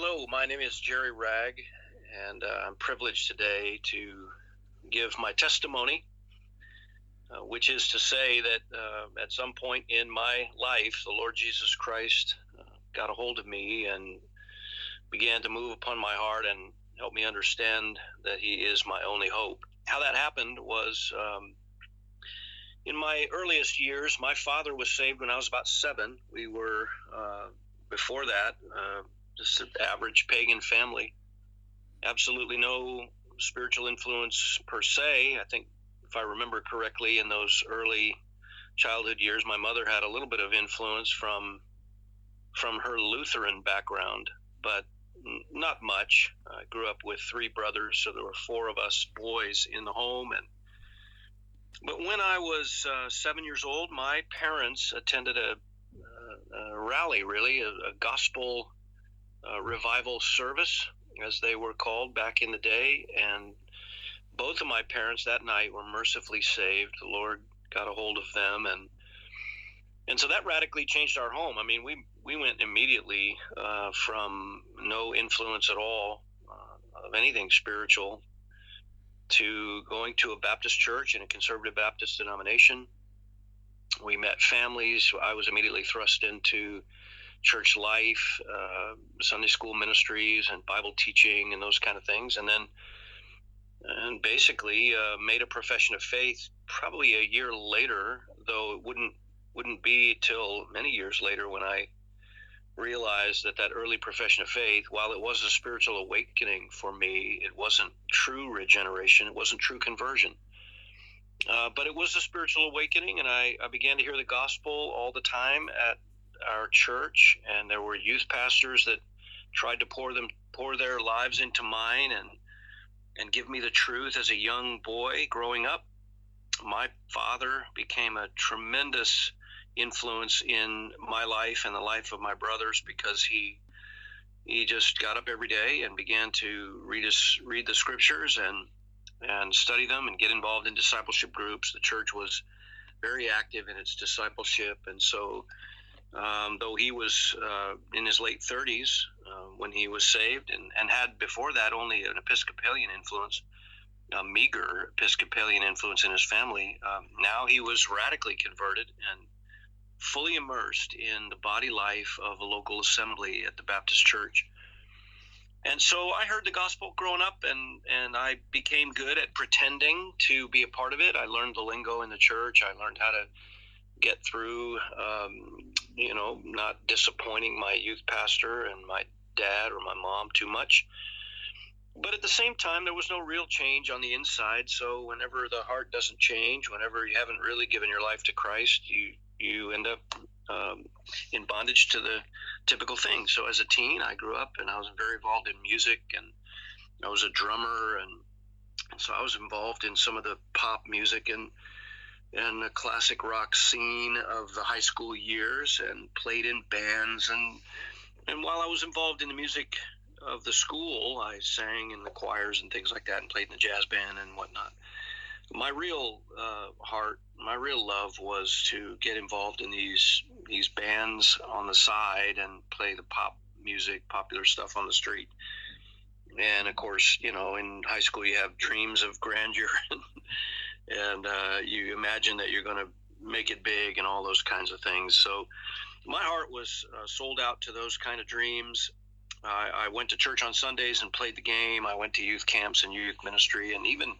Hello, my name is Jerry Wragg, and uh, I'm privileged today to give my testimony, uh, which is to say that uh, at some point in my life, the Lord Jesus Christ uh, got a hold of me and began to move upon my heart and help me understand that He is my only hope. How that happened was um, in my earliest years, my father was saved when I was about seven. We were, uh, before that, uh, just an average pagan family. Absolutely no spiritual influence per se. I think, if I remember correctly, in those early childhood years, my mother had a little bit of influence from from her Lutheran background, but not much. I grew up with three brothers, so there were four of us boys in the home, and but when I was uh, seven years old, my parents attended a, a rally, really, a, a gospel uh, revival service, as they were called back in the day. And both of my parents that night were mercifully saved. The Lord got a hold of them, and and so that radically changed our home. I mean, we we went immediately uh, from no influence at all uh, of anything spiritual to going to a Baptist church in a conservative Baptist denomination. We met families. I was immediately thrust into church life, uh, Sunday school ministries, and Bible teaching, and those kind of things. And then, and basically, uh, made a profession of faith. Probably a year later, though it wouldn't wouldn't be till many years later when I realized that that early profession of faith, while it was a spiritual awakening for me, it wasn't true regeneration. It wasn't true conversion. Uh, but it was a spiritual awakening, and I, I began to hear the gospel all the time at our church, and there were youth pastors that tried to pour them pour their lives into mine and and give me the truth as a young boy growing up. My father became a tremendous influence in my life and the life of my brothers because he he just got up every day and began to read us read the scriptures and and study them and get involved in discipleship groups. The church was very active in its discipleship, and so um, though he was uh, in his late 30s uh, when he was saved and, and had before that only an Episcopalian influence, a meager Episcopalian influence in his family. Um, now he was radically converted and fully immersed in the body life of a local assembly at the Baptist Church. And so I heard the gospel growing up, and, and I became good at pretending to be a part of it. I learned the lingo in the church. I learned how to get through, um, you know, not disappointing my youth pastor and my dad or my mom too much. But at the same time, there was no real change on the inside. So whenever the heart doesn't change, whenever you haven't really given your life to Christ, you you end up um, in bondage to the typical things. So as a teen, I grew up and I was very involved in music and I was a drummer and, and so I was involved in some of the pop music and and the classic rock scene of the high school years and played in bands and and while I was involved in the music of the school, I sang in the choirs and things like that and played in the jazz band and whatnot my real uh, heart, my real love was to get involved in these these bands on the side and play the pop music, popular stuff on the street. And of course, you know, in high school, you have dreams of grandeur, and, and uh, you imagine that you're going to make it big and all those kinds of things. So, my heart was uh, sold out to those kind of dreams. I went to church on Sundays and played the game. I went to youth camps and youth ministry, and even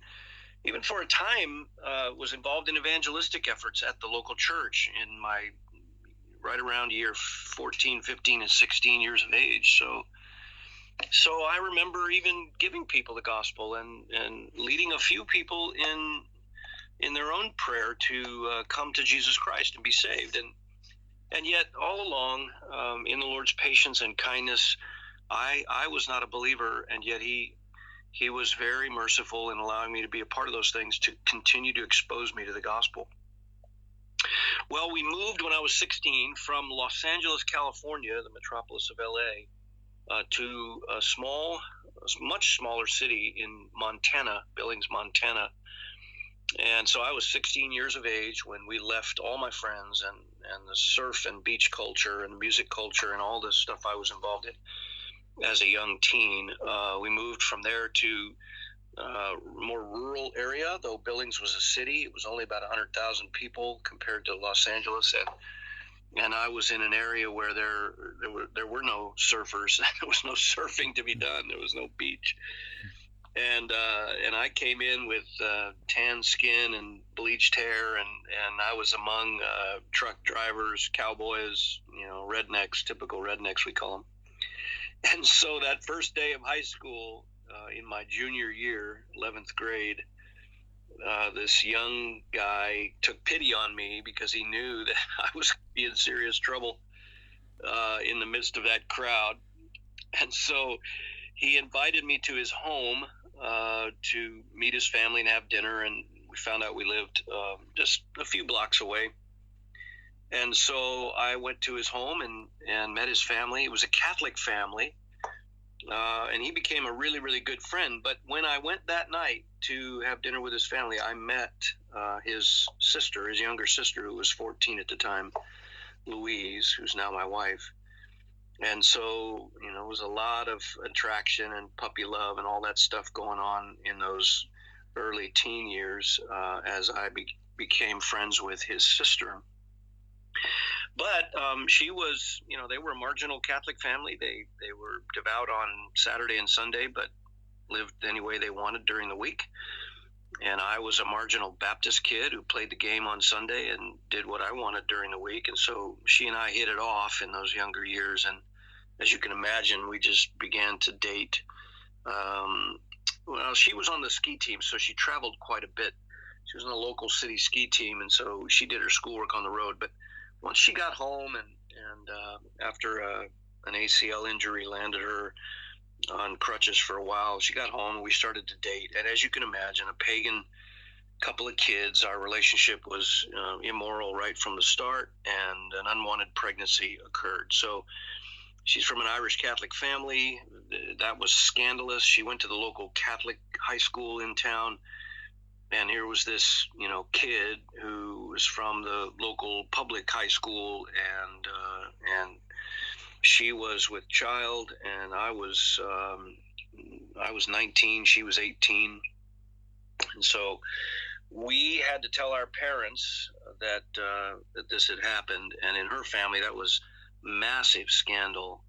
even for a time, uh, was involved in evangelistic efforts at the local church in my right around year 14, 15, and 16 years of age. So, so I remember even giving people the gospel and, and leading a few people in in their own prayer to uh, come to Jesus Christ and be saved. And and yet, all along, um, in the Lord's patience and kindness, I I was not a believer, and yet He he was very merciful in allowing me to be a part of those things to continue to expose me to the gospel. Well, we moved when I was 16 from Los Angeles, California, the metropolis of LA, uh, to a small, much smaller city in Montana, Billings, Montana. And so I was 16 years of age when we left all my friends and, and the surf and beach culture and music culture and all this stuff I was involved in as a young teen. Uh, we moved from there to uh, more rural area, though Billings was a city. It was only about 100,000 people compared to Los Angeles, and and I was in an area where there there were there were no surfers. there was no surfing to be done. There was no beach, and uh, and I came in with uh, tan skin and bleached hair, and and I was among uh, truck drivers, cowboys, you know, rednecks, typical rednecks we call them. And so that first day of high school, uh, in my junior year, 11th grade, uh, this young guy took pity on me because he knew that I was in serious trouble uh, in the midst of that crowd. And so he invited me to his home uh, to meet his family and have dinner. And we found out we lived um, just a few blocks away. And so I went to his home and, and met his family. It was a Catholic family uh, and he became a really, really good friend. But when I went that night to have dinner with his family, I met uh, his sister, his younger sister, who was 14 at the time, Louise, who's now my wife. And so, you know, it was a lot of attraction and puppy love and all that stuff going on in those early teen years uh, as I be- became friends with his sister. But um, she was, you know, they were a marginal Catholic family. They they were devout on Saturday and Sunday, but lived any way they wanted during the week. And I was a marginal Baptist kid who played the game on Sunday and did what I wanted during the week. And so she and I hit it off in those younger years. And as you can imagine, we just began to date. Um, well, she was on the ski team, so she traveled quite a bit. She was on a local city ski team, and so she did her schoolwork on the road. But once she got home and and uh, after uh, an ACL injury landed her on crutches for a while, she got home and we started to date. And as you can imagine, a pagan couple of kids, our relationship was uh, immoral right from the start, and an unwanted pregnancy occurred. So she's from an Irish Catholic family. That was scandalous. She went to the local Catholic high school in town. And here was this you know kid who was from the local public high school. And uh, and she was with child. And I was um, I was 19 she was 18 and so we had to tell our parents that uh, that this had happened. And in her family that was massive scandal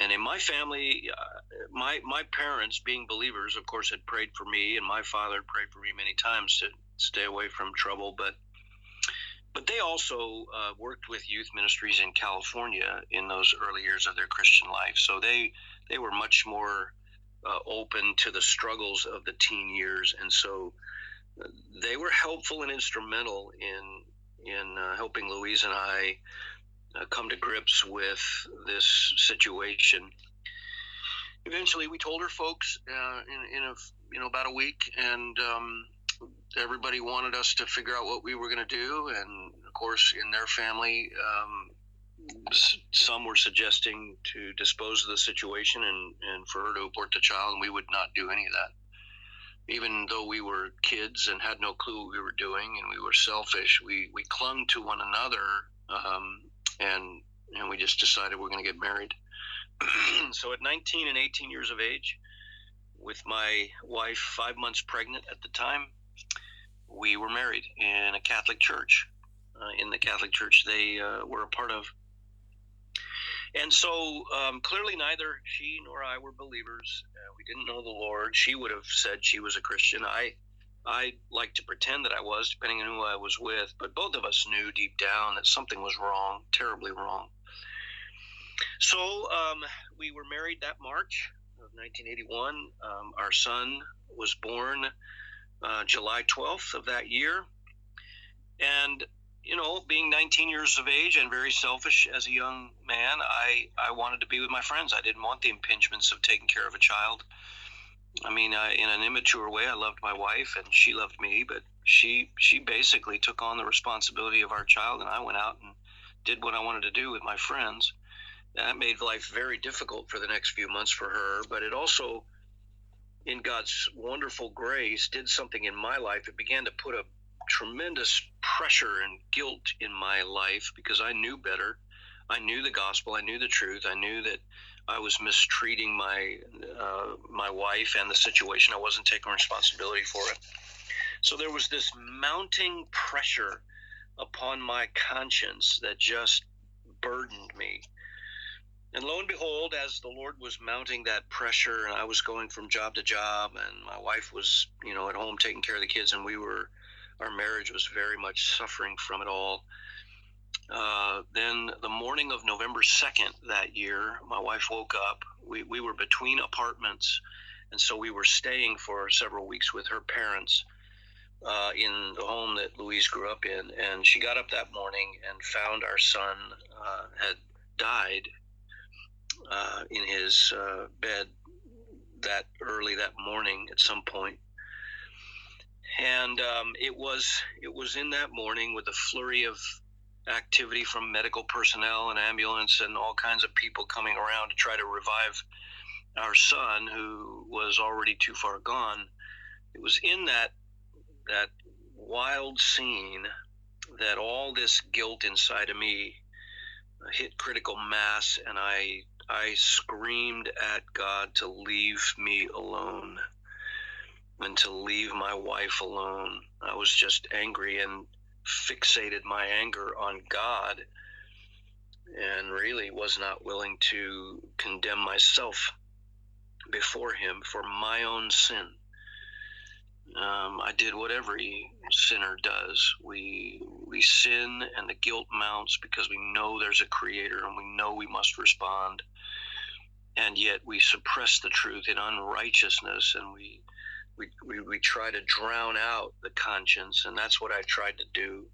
and in my family, uh, my my parents, being believers, of course, had prayed for me, and my father had prayed for me many times to stay away from trouble. But but they also uh, worked with youth ministries in California in those early years of their Christian life. So they they were much more uh, open to the struggles of the teen years, and so uh, they were helpful and instrumental in in uh, helping Louise and I uh, come to grips with this situation. Eventually, we told her folks uh, in, in a you know about a week, and um, everybody wanted us to figure out what we were going to do. And of course, in their family, um, some were suggesting to dispose of the situation and, and for her to abort the child, and we would not do any of that. Even though we were kids and had no clue what we were doing and we were selfish, we, we clung to one another um, and and we just decided we're going to get married. so at 19 and 18 years of age, with my wife five months pregnant at the time, we were married in a Catholic church. Uh, in the Catholic church they uh, were a part of. And so um, clearly, neither she nor I were believers. Uh, we didn't know the Lord. She would have said she was a Christian. I I like to pretend that I was, depending on who I was with, but both of us knew deep down that something was wrong, terribly wrong. So um, we were married that March of 1981. Um, our son was born uh, July 12th of that year. And, you know, being 19 years of age and very selfish as a young man, I, I wanted to be with my friends. I didn't want the impingements of taking care of a child. I mean, uh, in an immature way, I loved my wife and she loved me, but she she basically took on the responsibility of our child, and I went out and did what I wanted to do with my friends. That made life very difficult for the next few months for her, but it also, in God's wonderful grace, did something in my life. It began to put a tremendous pressure and guilt in my life because I knew better. I knew the gospel. I knew the truth. I knew that I was mistreating my uh, my wife and the situation. I wasn't taking responsibility for it. So there was this mounting pressure upon my conscience that just burdened me. And lo and behold, as the Lord was mounting that pressure, and I was going from job to job, and my wife was, you know, at home taking care of the kids, and we were, our marriage was very much suffering from it all. Uh, then the morning of November 2nd that year, my wife woke up. We, we were between apartments, and so we were staying for several weeks with her parents uh, in the home that Louise grew up in. And she got up that morning and found our son uh, had died uh, in his uh, bed that early that morning at some point. And um, it was it was in that morning with a flurry of activity from medical personnel and ambulance and all kinds of people coming around to try to revive our son who was already too far gone. It was in that that wild scene that all this guilt inside of me hit critical mass and I I screamed at God to leave me alone and to leave my wife alone. I was just angry and fixated my anger on God and really was not willing to condemn myself before Him for my own sin. Um, I did what every sinner does. We we sin, and the guilt mounts because we know there's a Creator, and we know we must respond. And yet we suppress the truth in unrighteousness, and we we, we, we try to drown out the conscience, and that's what I tried to do.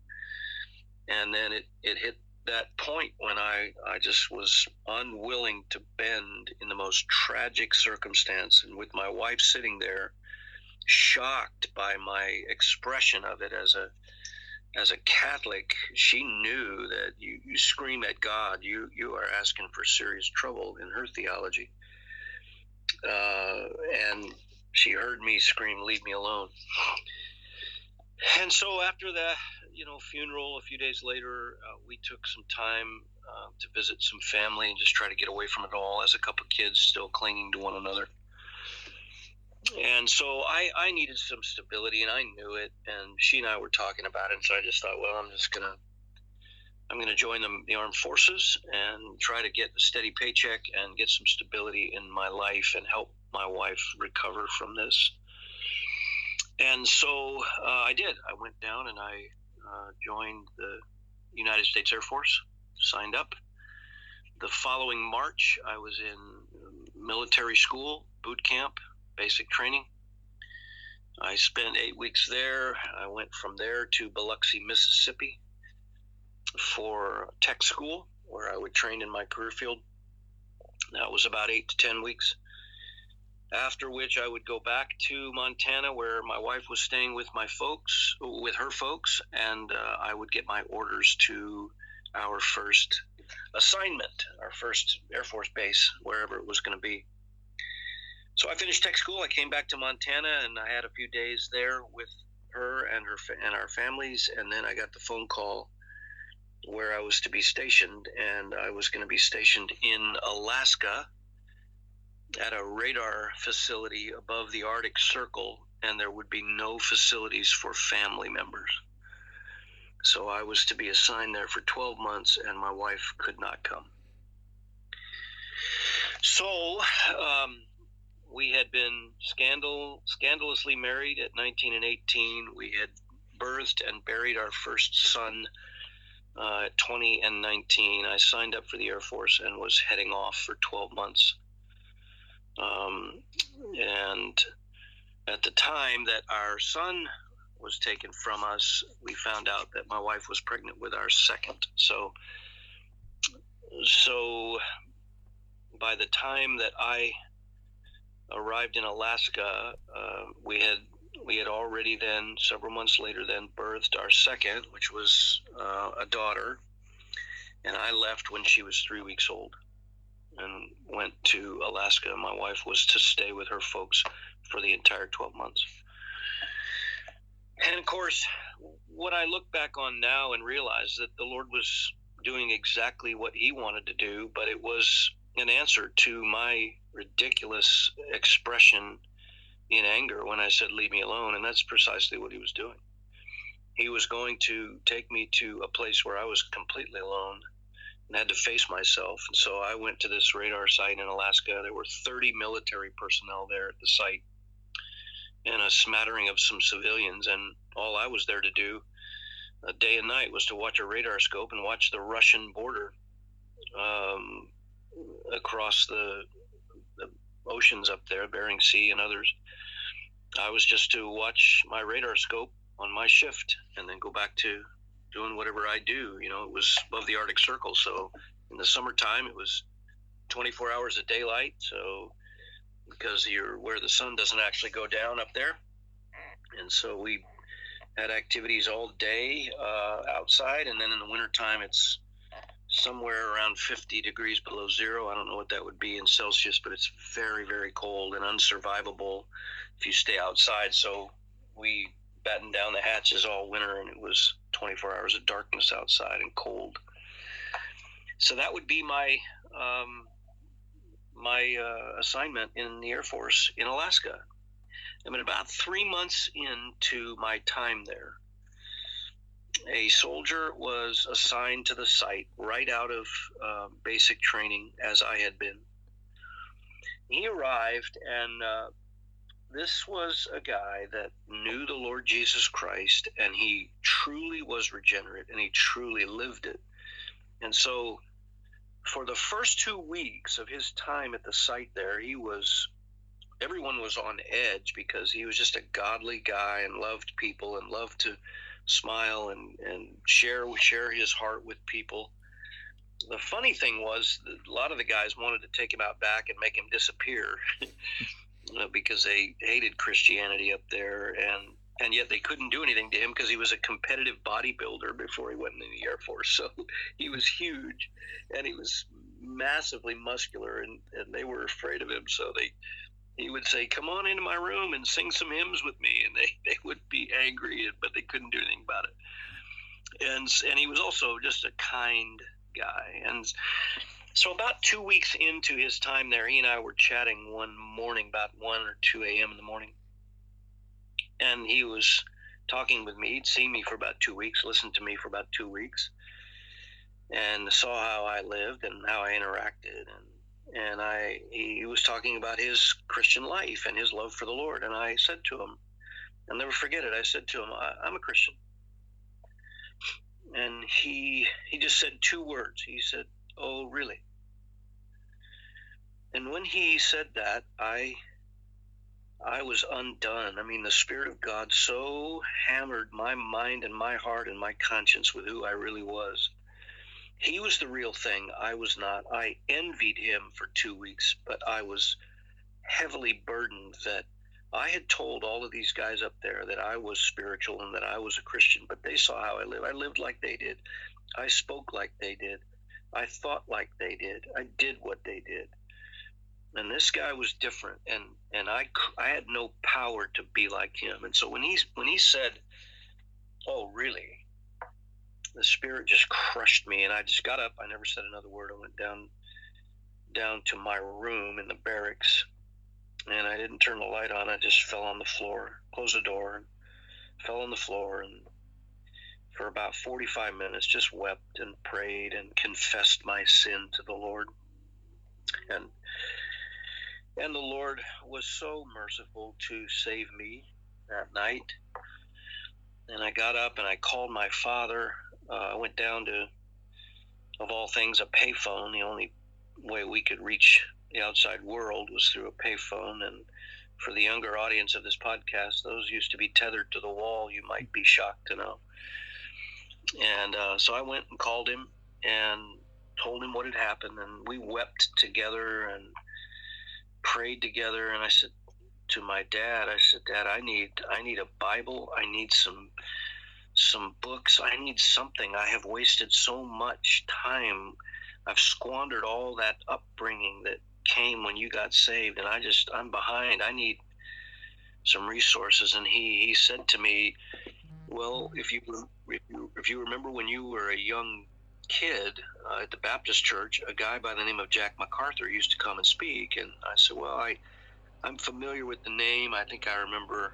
And then it, it hit that point when I, I just was unwilling to bend in the most tragic circumstance. And with my wife sitting there, shocked by my expression of it as a as a Catholic, she knew that you, you scream at God, you you are asking for serious trouble in her theology. Uh, and she heard me scream, "Leave me alone." And so after that, you know funeral, a few days later, uh, we took some time uh, to visit some family and just try to get away from it all as a couple kids still clinging to one another. And so I, I needed some stability and I knew it. And she and I were talking about it. And so I just thought, well, I'm just going to I'm going to join the, the, armed forces and try to get a steady paycheck and get some stability in my life and help my wife recover from this. And so uh, I did. I went down and I uh, joined the United States Air Force, signed up. The following March, I was in military school, boot camp, basic training. I spent eight weeks there. I went from there to Biloxi, Mississippi for tech school, where I would train in my career field. That was about eight to 10 weeks. After which I would go back to Montana where my wife was staying with my folks, with her folks, and uh, I would get my orders to our first assignment, our first Air Force base, wherever it was going to be. So I finished tech school. I came back to Montana and I had a few days there with her and her and our families, and then I got the phone call where I was to be stationed, and I was going to be stationed in Alaska at a radar facility above the Arctic Circle, and there would be no facilities for family members. So I was to be assigned there for 12 months, and my wife could not come. So um, we had been scandal scandalously married at 19 and 18. We had birthed and buried our first son uh, at 20 and 19. I signed up for the Air Force and was heading off for 12 months um, and at the time that our son was taken from us, we found out that my wife was pregnant with our second. So, so by the time that I arrived in Alaska, uh, we had we had already then several months later then birthed our second, which was uh, a daughter, and I left when she was three weeks old and went to Alaska. My wife was to stay with her folks for the entire 12 months. And of course, what I look back on now and realize that the Lord was doing exactly what He wanted to do, but it was an answer to my ridiculous expression in anger when I said, Leave me alone. And that's precisely what he was doing. He was going to take me to a place where I was completely alone and had to face myself. And so I went to this radar site in Alaska. There were 30 military personnel there at the site and a smattering of some civilians. And all I was there to do, uh, day and night, was to watch a radar scope and watch the Russian border um, across the, the oceans up there, Bering Sea and others. I was just to watch my radar scope on my shift and then go back to doing whatever I do. You know, it was above the Arctic Circle, so in the summertime it was 24 hours of daylight. So because you're where the sun doesn't actually go down up there, and so we had activities all day uh, outside, and then in the wintertime it's somewhere around 50 degrees below zero. I don't know what that would be in Celsius, but it's very, very cold and unsurvivable if you stay outside. So we battened down the hatches all winter, and it was 24 hours of darkness outside and cold. So that would be my um, my uh, assignment in the Air Force in Alaska. I mean, about three months into my time there, a soldier was assigned to the site right out of uh, basic training, as I had been. He arrived, and uh, this was a guy that knew the Lord Jesus Christ, and he truly was regenerate, and he truly lived it. And so, for the first two weeks of his time at the site there, he was everyone was on edge because he was just a godly guy and loved people and loved to smile and, and share share his heart with people. The funny thing was a lot of the guys wanted to take him out back and make him disappear Uh, because they hated Christianity up there and and yet they couldn't do anything to him because he was a competitive bodybuilder before he went in the Air Force. So he was huge and he was massively muscular and, and they were afraid of him. So they he would say, "Come on into my room and sing some hymns with me," and they, they would be angry, but they couldn't do anything about it. And and he was also just a kind guy. And so about two weeks into his time there, he and I were chatting one morning, about one or two a.m. in the morning, and he was talking with me. He'd seen me for about two weeks, listened to me for about two weeks, and saw how I lived and how I interacted and and I he was talking about his Christian life and his love for the Lord. And I said to him, I'll never forget it. I said to him, I'm a Christian. And he he just said two words. He said, "Oh, really?" And when he said that, I I was undone. I mean, the Spirit of God so hammered my mind and my heart and my conscience with who I really was he was the real thing. I was not. I envied him for two weeks, but I was heavily burdened that I had told all of these guys up there that I was spiritual and that I was a Christian, but they saw how I lived. I lived like they did. I spoke like they did. I thought like they did. I did what they did. And this guy was different, and and I I had no power to be like him. And so when he when he said, "Oh, really?" the spirit just crushed me, and I just got up. I never said another word. I went down down to my room in the barracks, and I didn't turn the light on. I just fell on the floor, closed the door, and fell on the floor, and for about 45 minutes just wept and prayed and confessed my sin to the Lord. And and the Lord was so merciful to save me that night. And I got up and I called my father uh, I went down to, of all things, a payphone. The only way we could reach the outside world was through a payphone. And for the younger audience of this podcast, those used to be tethered to the wall. You might be shocked to know. And uh, so I went and called him and told him what had happened, and we wept together and prayed together. And I said to my dad, I said, Dad, I need I need a Bible. I need some some books. I need something. I have wasted so much time. I've squandered all that upbringing that came when you got saved, and I just I'm behind. I need some resources. And he he said to me, "Well, if you if you if you remember when you were a young kid uh, at the Baptist church, a guy by the name of Jack MacArthur used to come and speak. And I said, Well, I, I'm familiar with the name. I think I remember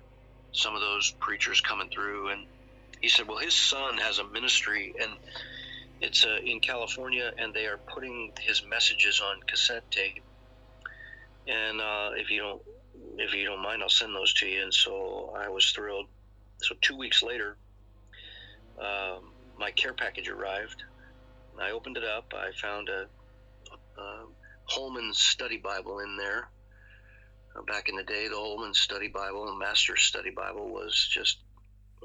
some of those preachers coming through. And he said, Well, his son has a ministry, and it's uh, in California, and they are putting his messages on cassette tape. And uh, if you don't, if you don't mind, I'll send those to you. And so I was thrilled. So two weeks later, um, my care package arrived. I opened it up. I found a, a Holman Study Bible in there. Uh, back in the day, the Holman Study Bible and Master Study Bible was just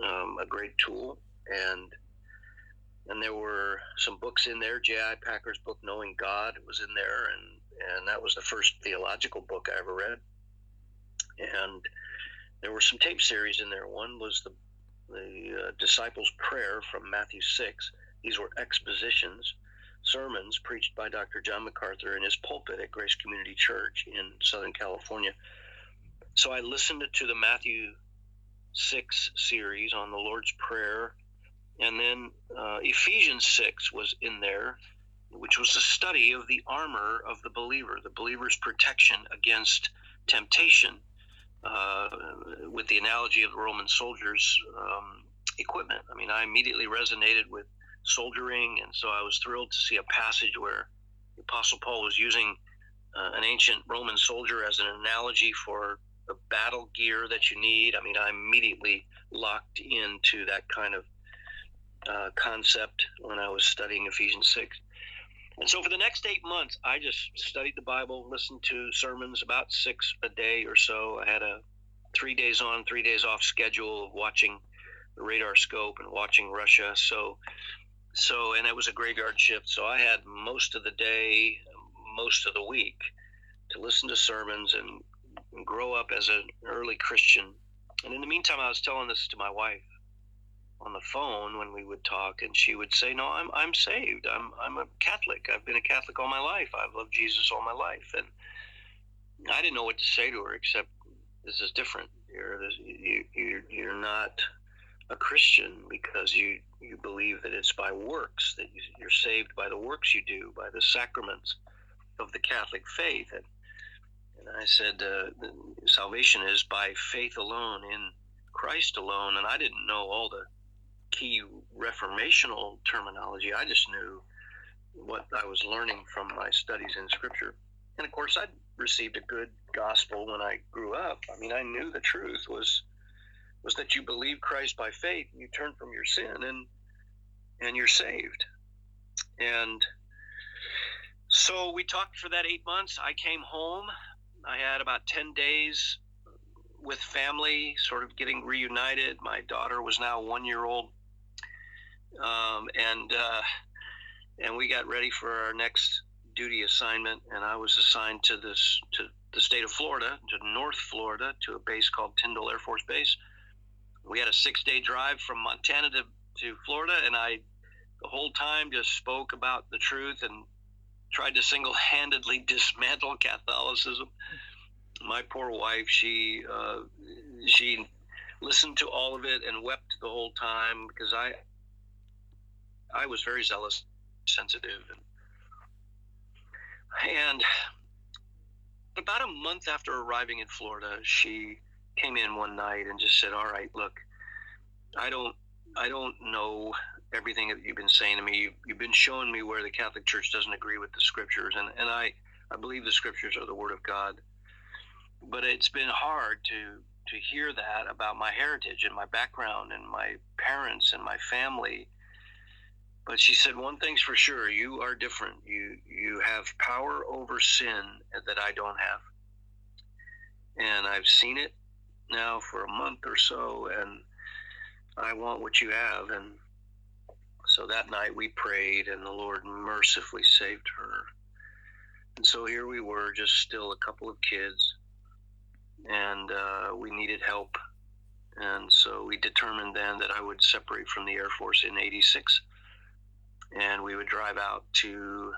um, a great tool, and and there were some books in there. J.I. Packer's book "Knowing God" was in there, and and that was the first theological book I ever read. And there were some tape series in there. One was the the uh, disciples' prayer from Matthew six. These were expositions, sermons preached by Dr. John MacArthur in his pulpit at Grace Community Church in Southern California. So I listened to the Matthew 6 series on the Lord's Prayer. And then uh, Ephesians 6 was in there, which was a study of the armor of the believer, the believer's protection against temptation, uh, with the analogy of the Roman soldiers' um, equipment. I mean, I immediately resonated with soldiering, and so I was thrilled to see a passage where the Apostle Paul was using uh, an ancient Roman soldier as an analogy for the battle gear that you need. I mean, I immediately locked into that kind of uh, concept when I was studying Ephesians 6. And so for the next eight months, I just studied the Bible, listened to sermons, about six a day or so. I had a three days on, three days off schedule of watching the radar scope and watching Russia. So, so, and it was a graveyard shift. So I had most of the day, most of the week to listen to sermons and grow up as an early Christian. And in the meantime, I was telling this to my wife on the phone when we would talk, and she would say, "No, I'm I'm saved. I'm I'm a Catholic. I've been a Catholic all my life. I've loved Jesus all my life." And I didn't know what to say to her except, "This is different. You're you, you're you're not a Christian because you you believe that it's by works that you, you're saved by the works you do by the sacraments of the Catholic faith." And and I said, uh, salvation is by faith alone, in Christ alone. And I didn't know all the key reformational terminology. I just knew what I was learning from my studies in Scripture. And of course, I'd received a good gospel when I grew up. I mean, I knew the truth was was that you believe Christ by faith, and you turn from your sin, and and you're saved. And so we talked for that eight months. I came home. I had about 10 days with family, sort of getting reunited. My daughter was now one year old. Um, and, uh, and we got ready for our next duty assignment. And I was assigned to this, to the state of Florida, to North Florida, to a base called Tyndall Air Force Base. We had a six day drive from Montana to, to Florida. And I, the whole time, just spoke about the truth and tried to single-handedly dismantle Catholicism. My poor wife, she uh, she listened to all of it and wept the whole time because I I was very zealous, sensitive, and and about a month after arriving in Florida, she came in one night and just said, "All right, look, I don't I don't know everything that you've been saying to me. You've, you've been showing me where the Catholic Church doesn't agree with the scriptures, and, and I, I believe the scriptures are the Word of God. But it's been hard to to hear that about my heritage and my background and my parents and my family. But she said one thing's for sure: you are different. You you have power over sin that I don't have, and I've seen it now for a month or so, and I want what you have. And so that night we prayed, and the Lord mercifully saved her. And so here we were, just still a couple of kids, and uh, we needed help. And so we determined then that I would separate from the Air Force in 86, and we would drive out to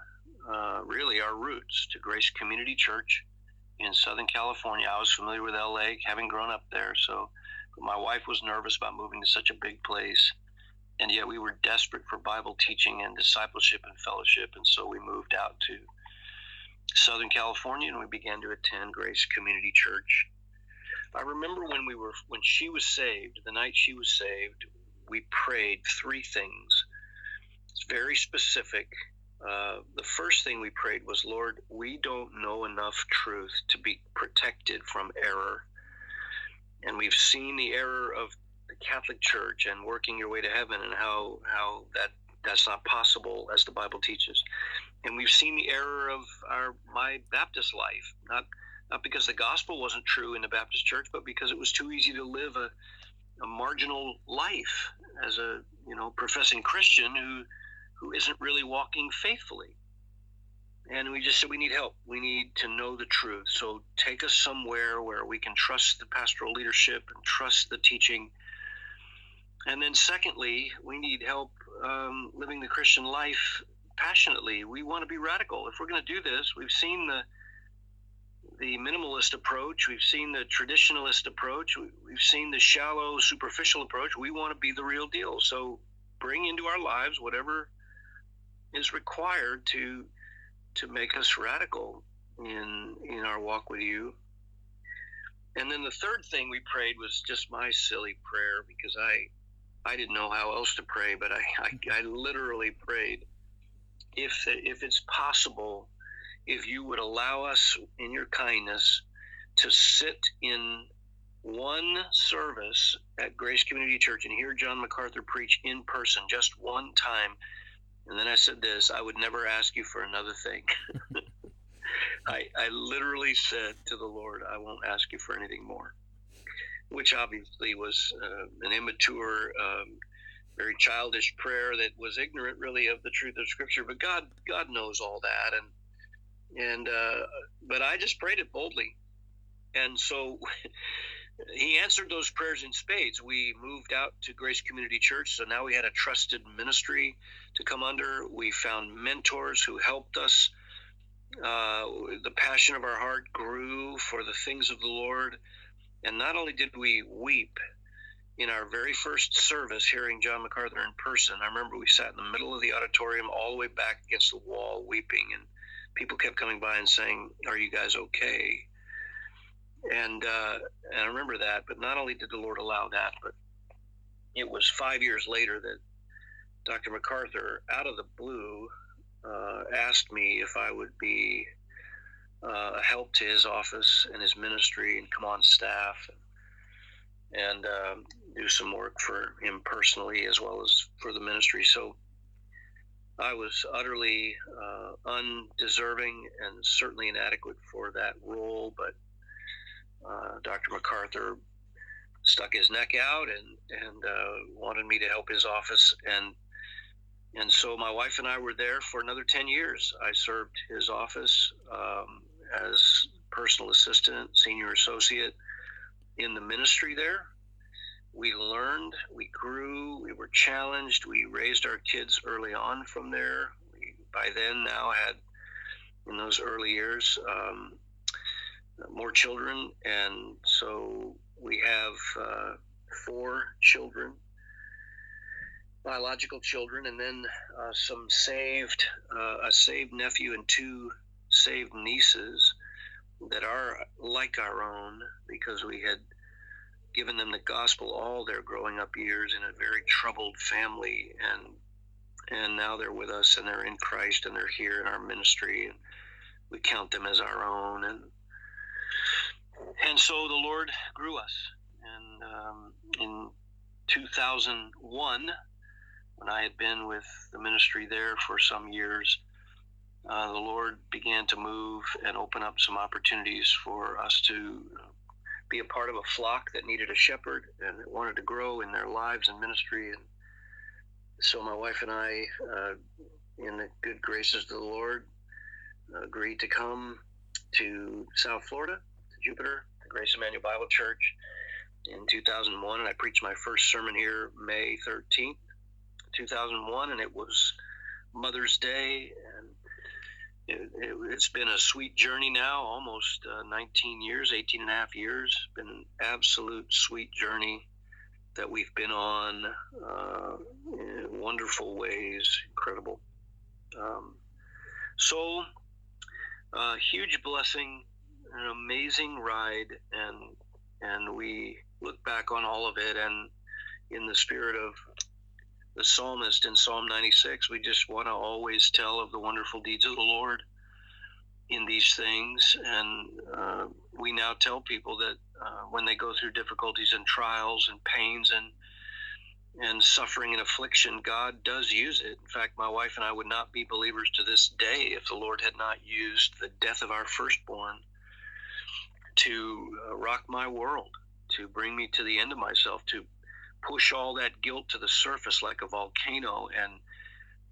uh, really our roots to Grace Community Church in Southern California. I was familiar with LA, having grown up there, so my wife was nervous about moving to such a big place and yet we were desperate for Bible teaching and discipleship and fellowship, and so we moved out to Southern California and we began to attend Grace Community Church. I remember when we were when she was saved, the night she was saved, we prayed three things. It's very specific. Uh, the first thing we prayed was, Lord, we don't know enough truth to be protected from error. And we've seen the error of the Catholic Church and working your way to heaven and how, how that that's not possible as the Bible teaches. And we've seen the error of our my Baptist life, not not because the gospel wasn't true in the Baptist church, but because it was too easy to live a, a marginal life as a you know professing Christian who who isn't really walking faithfully. And we just said we need help. We need to know the truth. So take us somewhere where we can trust the pastoral leadership and trust the teaching. And then, secondly, we need help um, living the Christian life passionately. We want to be radical. If we're going to do this, we've seen the the minimalist approach, we've seen the traditionalist approach, we've seen the shallow, superficial approach. We want to be the real deal. So bring into our lives whatever is required to to make us radical in in our walk with you. And then the third thing we prayed was just my silly prayer because I I didn't know how else to pray, but I I, I literally prayed if if it's possible, if you would allow us in your kindness to sit in one service at Grace Community Church and hear John MacArthur preach in person just one time and then I said this I would never ask you for another thing. I, I literally said to the Lord, I won't ask you for anything more, which obviously was uh, an immature, um, very childish prayer that was ignorant really of the truth of Scripture. But God, God knows all that, and and uh, but I just prayed it boldly, and so he answered those prayers in spades. We moved out to Grace Community Church, so now we had a trusted ministry to come under. We found mentors who helped us. Uh, the passion of our heart grew for the things of the Lord. And not only did we weep in our very first service hearing John MacArthur in person, I remember we sat in the middle of the auditorium all the way back against the wall weeping. And people kept coming by and saying, Are you guys okay? And, uh, and I remember that. But not only did the Lord allow that, but it was five years later that Dr. MacArthur, out of the blue, uh, asked me if I would be uh, a help to his office and his ministry and come on staff and, and um, do some work for him personally as well as for the ministry. So I was utterly uh, undeserving and certainly inadequate for that role, but uh, Dr. MacArthur stuck his neck out and and uh, wanted me to help his office and and so my wife and I were there for another 10 years. I served his office um, as personal assistant, senior associate in the ministry there. We learned, we grew, we were challenged, we raised our kids early on from there. We, by then, now had, in those early years, um, more children. And so we have uh, four children biological children, and then uh, some saved, uh, a saved nephew and two saved nieces that are like our own because we had given them the gospel all their growing up years in a very troubled family and and now they're with us and they're in Christ and they're here in our ministry and we count them as our own and and so the Lord grew us and um, in 2001 when I had been with the ministry there for some years, uh, the Lord began to move and open up some opportunities for us to be a part of a flock that needed a shepherd and wanted to grow in their lives and ministry. And so my wife and I, uh, in the good graces of the Lord, agreed to come to South Florida, Jupiter, the Grace Immanuel Bible Church in 2001. And I preached my first sermon here May 13th 2001, and it was Mother's Day, and it, has it, been a sweet journey now, almost uh, 19 years, 18 and a half years. Been an absolute sweet journey. that we've been on uh, wonderful ways, incredible. Um, so, uh, huge blessing, an amazing ride, and and we look back on all of it, and in the spirit of the psalmist in Psalm 96, we just want to always tell of the wonderful deeds of the Lord in these things, and uh, we now tell people that uh, when they go through difficulties and trials and pains and and suffering and affliction, God does use it. In fact, my wife and I would not be believers to this day if the Lord had not used the death of our firstborn to uh, rock my world, to bring me to the end of myself, to push all that guilt to the surface like a volcano and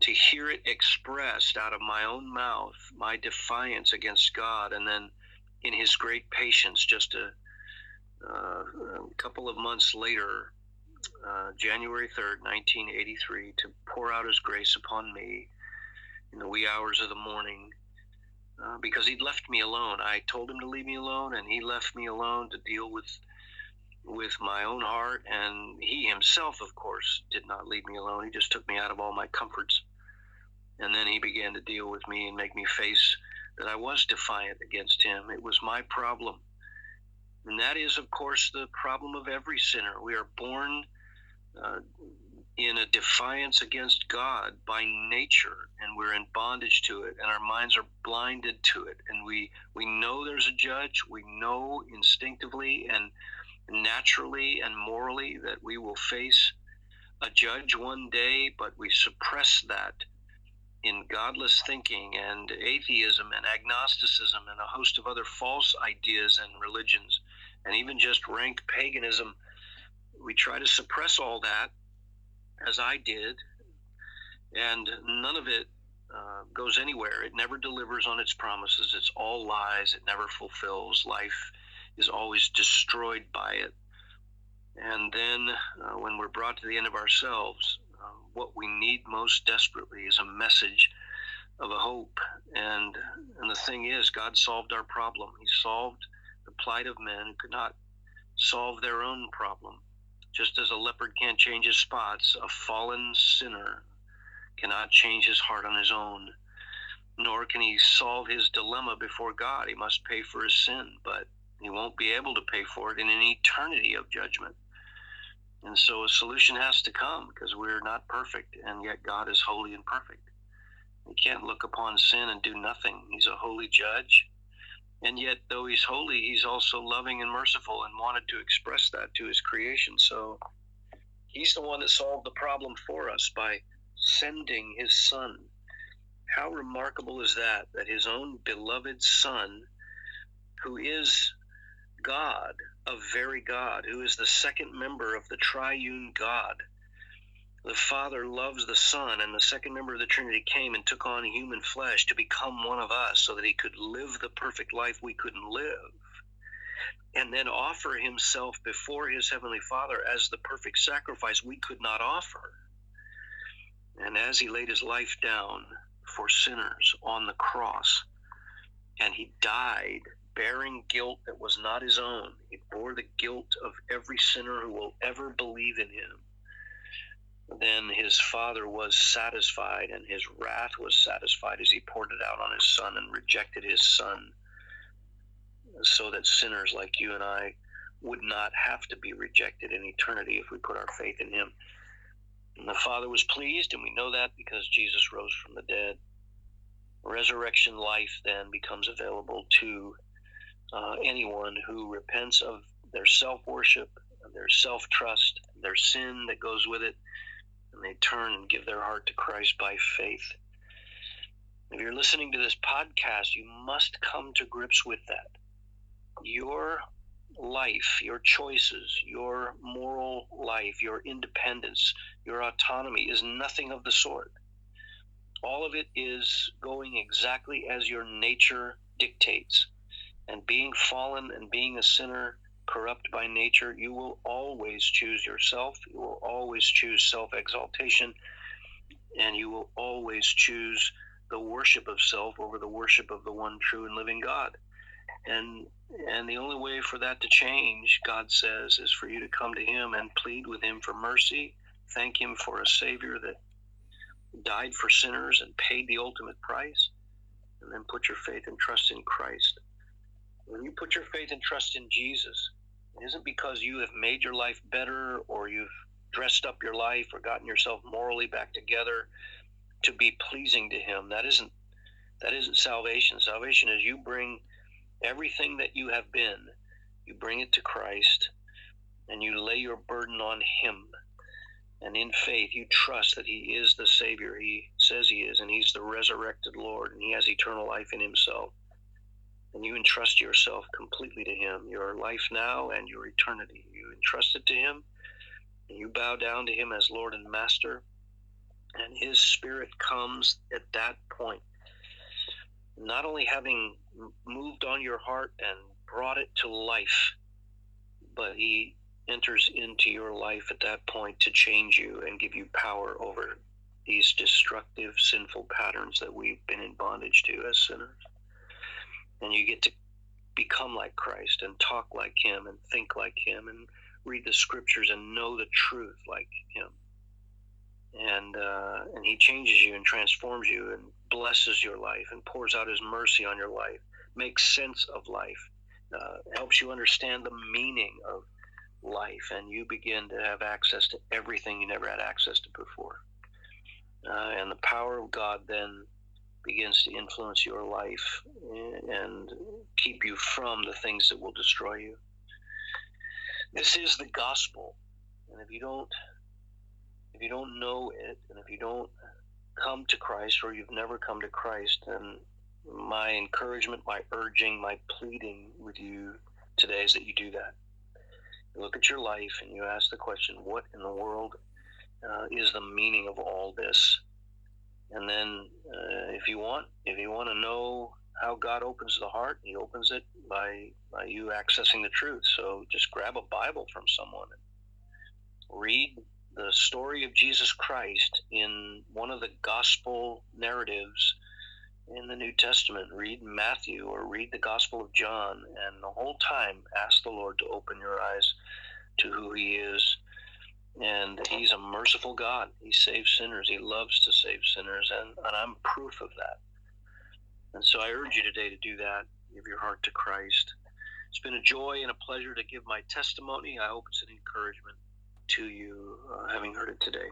to hear it expressed out of my own mouth, my defiance against God, and then in His great patience, just a, uh, a couple of months later, uh, January 3rd, 1983, to pour out His grace upon me in the wee hours of the morning. Uh, because he'd left me alone. I told him to leave me alone, and he left me alone to deal with with my own heart. And he himself, of course, did not leave me alone. He just took me out of all my comforts. And then he began to deal with me and make me face that I was defiant against him. It was my problem. And that is, of course, the problem of every sinner. We are born uh, in a defiance against God by nature, and we're in bondage to it, and our minds are blinded to it. And we, we know there's a judge, we know instinctively and naturally and morally that we will face a judge one day, but we suppress that in godless thinking and atheism and agnosticism and a host of other false ideas and religions, and even just rank paganism. We try to suppress all that, as I did, and none of it uh, goes anywhere. It never delivers on its promises. It's all lies. It never fulfills. Life is always destroyed by it. And then uh, when we're brought to the end of ourselves, uh, what we need most desperately is a message of a hope. And, and the thing is, God solved our problem. He solved the plight of men who could not solve their own problem. Just as a leopard can't change his spots, a fallen sinner cannot change his heart on his own. Nor can he solve his dilemma before God. He must pay for his sin, but he won't be able to pay for it in an eternity of judgment. And so a solution has to come because we're not perfect, and yet God is holy and perfect. We can't look upon sin and do nothing. He's a holy judge. And yet, though he's holy, he's also loving and merciful and wanted to express that to his creation. So he's the one that solved the problem for us by sending his son. How remarkable is that? That his own beloved son, who is God, a very God, who is the second member of the triune God. The Father loves the Son, and the second member of the Trinity came and took on human flesh to become one of us so that he could live the perfect life we couldn't live, and then offer himself before his Heavenly Father as the perfect sacrifice we could not offer. And as he laid his life down for sinners on the cross, and he died bearing guilt that was not his own. He bore the guilt of every sinner who will ever believe in him. Then his father was satisfied, and his wrath was satisfied as he poured it out on his son and rejected his son, so that sinners like you and I would not have to be rejected in eternity if we put our faith in him. And the Father was pleased, and we know that because Jesus rose from the dead. Resurrection life then becomes available to uh, anyone who repents of their self worship, their self trust, their sin that goes with it, and they turn and give their heart to Christ by faith. If you're listening to this podcast, you must come to grips with that. Your life, your choices, your moral life, your independence, your autonomy is nothing of the sort. All of it is going exactly as your nature dictates and being fallen and being a sinner, corrupt by nature, you will always choose yourself. You will always choose self exaltation. And you will always choose the worship of self over the worship of the one true and living God. And and the only way for that to change, God says, is for you to come to Him and plead with Him for mercy, thank Him for a Savior that died for sinners and paid the ultimate price, and then put your faith and trust in Christ. When you put your faith and trust in Jesus, it isn't because you have made your life better or you've dressed up your life or gotten yourself morally back together to be pleasing to him. That isn't that isn't salvation. Salvation is you bring everything that you have been, you bring it to Christ and you lay your burden on him. And in faith, you trust that He is the Savior He says He is, and He's the resurrected Lord, and He has eternal life in Himself and you entrust yourself completely to Him, your life now and your eternity. You entrust it to Him, and you bow down to Him as Lord and Master, and His Spirit comes at that point, not only having moved on your heart and brought it to life, but He enters into your life at that point to change you and give you power over these destructive, sinful patterns that we've been in bondage to as sinners and you get to become like Christ and talk like Him and think like Him and read the Scriptures and know the truth like Him. And uh, and He changes you and transforms you and blesses your life and pours out His mercy on your life, makes sense of life, uh, helps you understand the meaning of life, and you begin to have access to everything you never had access to before. Uh, and the power of God then begins to influence your life and keep you from the things that will destroy you. This is the gospel. And if you don't if you don't know it and if you don't come to Christ or you've never come to Christ, then my encouragement, my urging, my pleading with you today is that you do that. You look at your life and you ask the question, what in the world uh, is the meaning of all this? And then, uh, if you want, if you want to know how God opens the heart, He opens it by by you accessing the truth. So just grab a Bible from someone and read the story of Jesus Christ in one of the gospel narratives in the New Testament. Read Matthew or read the Gospel of John, and the whole time ask the Lord to open your eyes to who He is and he's a merciful God. He saves sinners. He loves to save sinners, and, and I'm proof of that. And so I urge you today to do that. Give your heart to Christ. It's been a joy and a pleasure to give my testimony. I hope it's an encouragement to you, uh, having heard it today.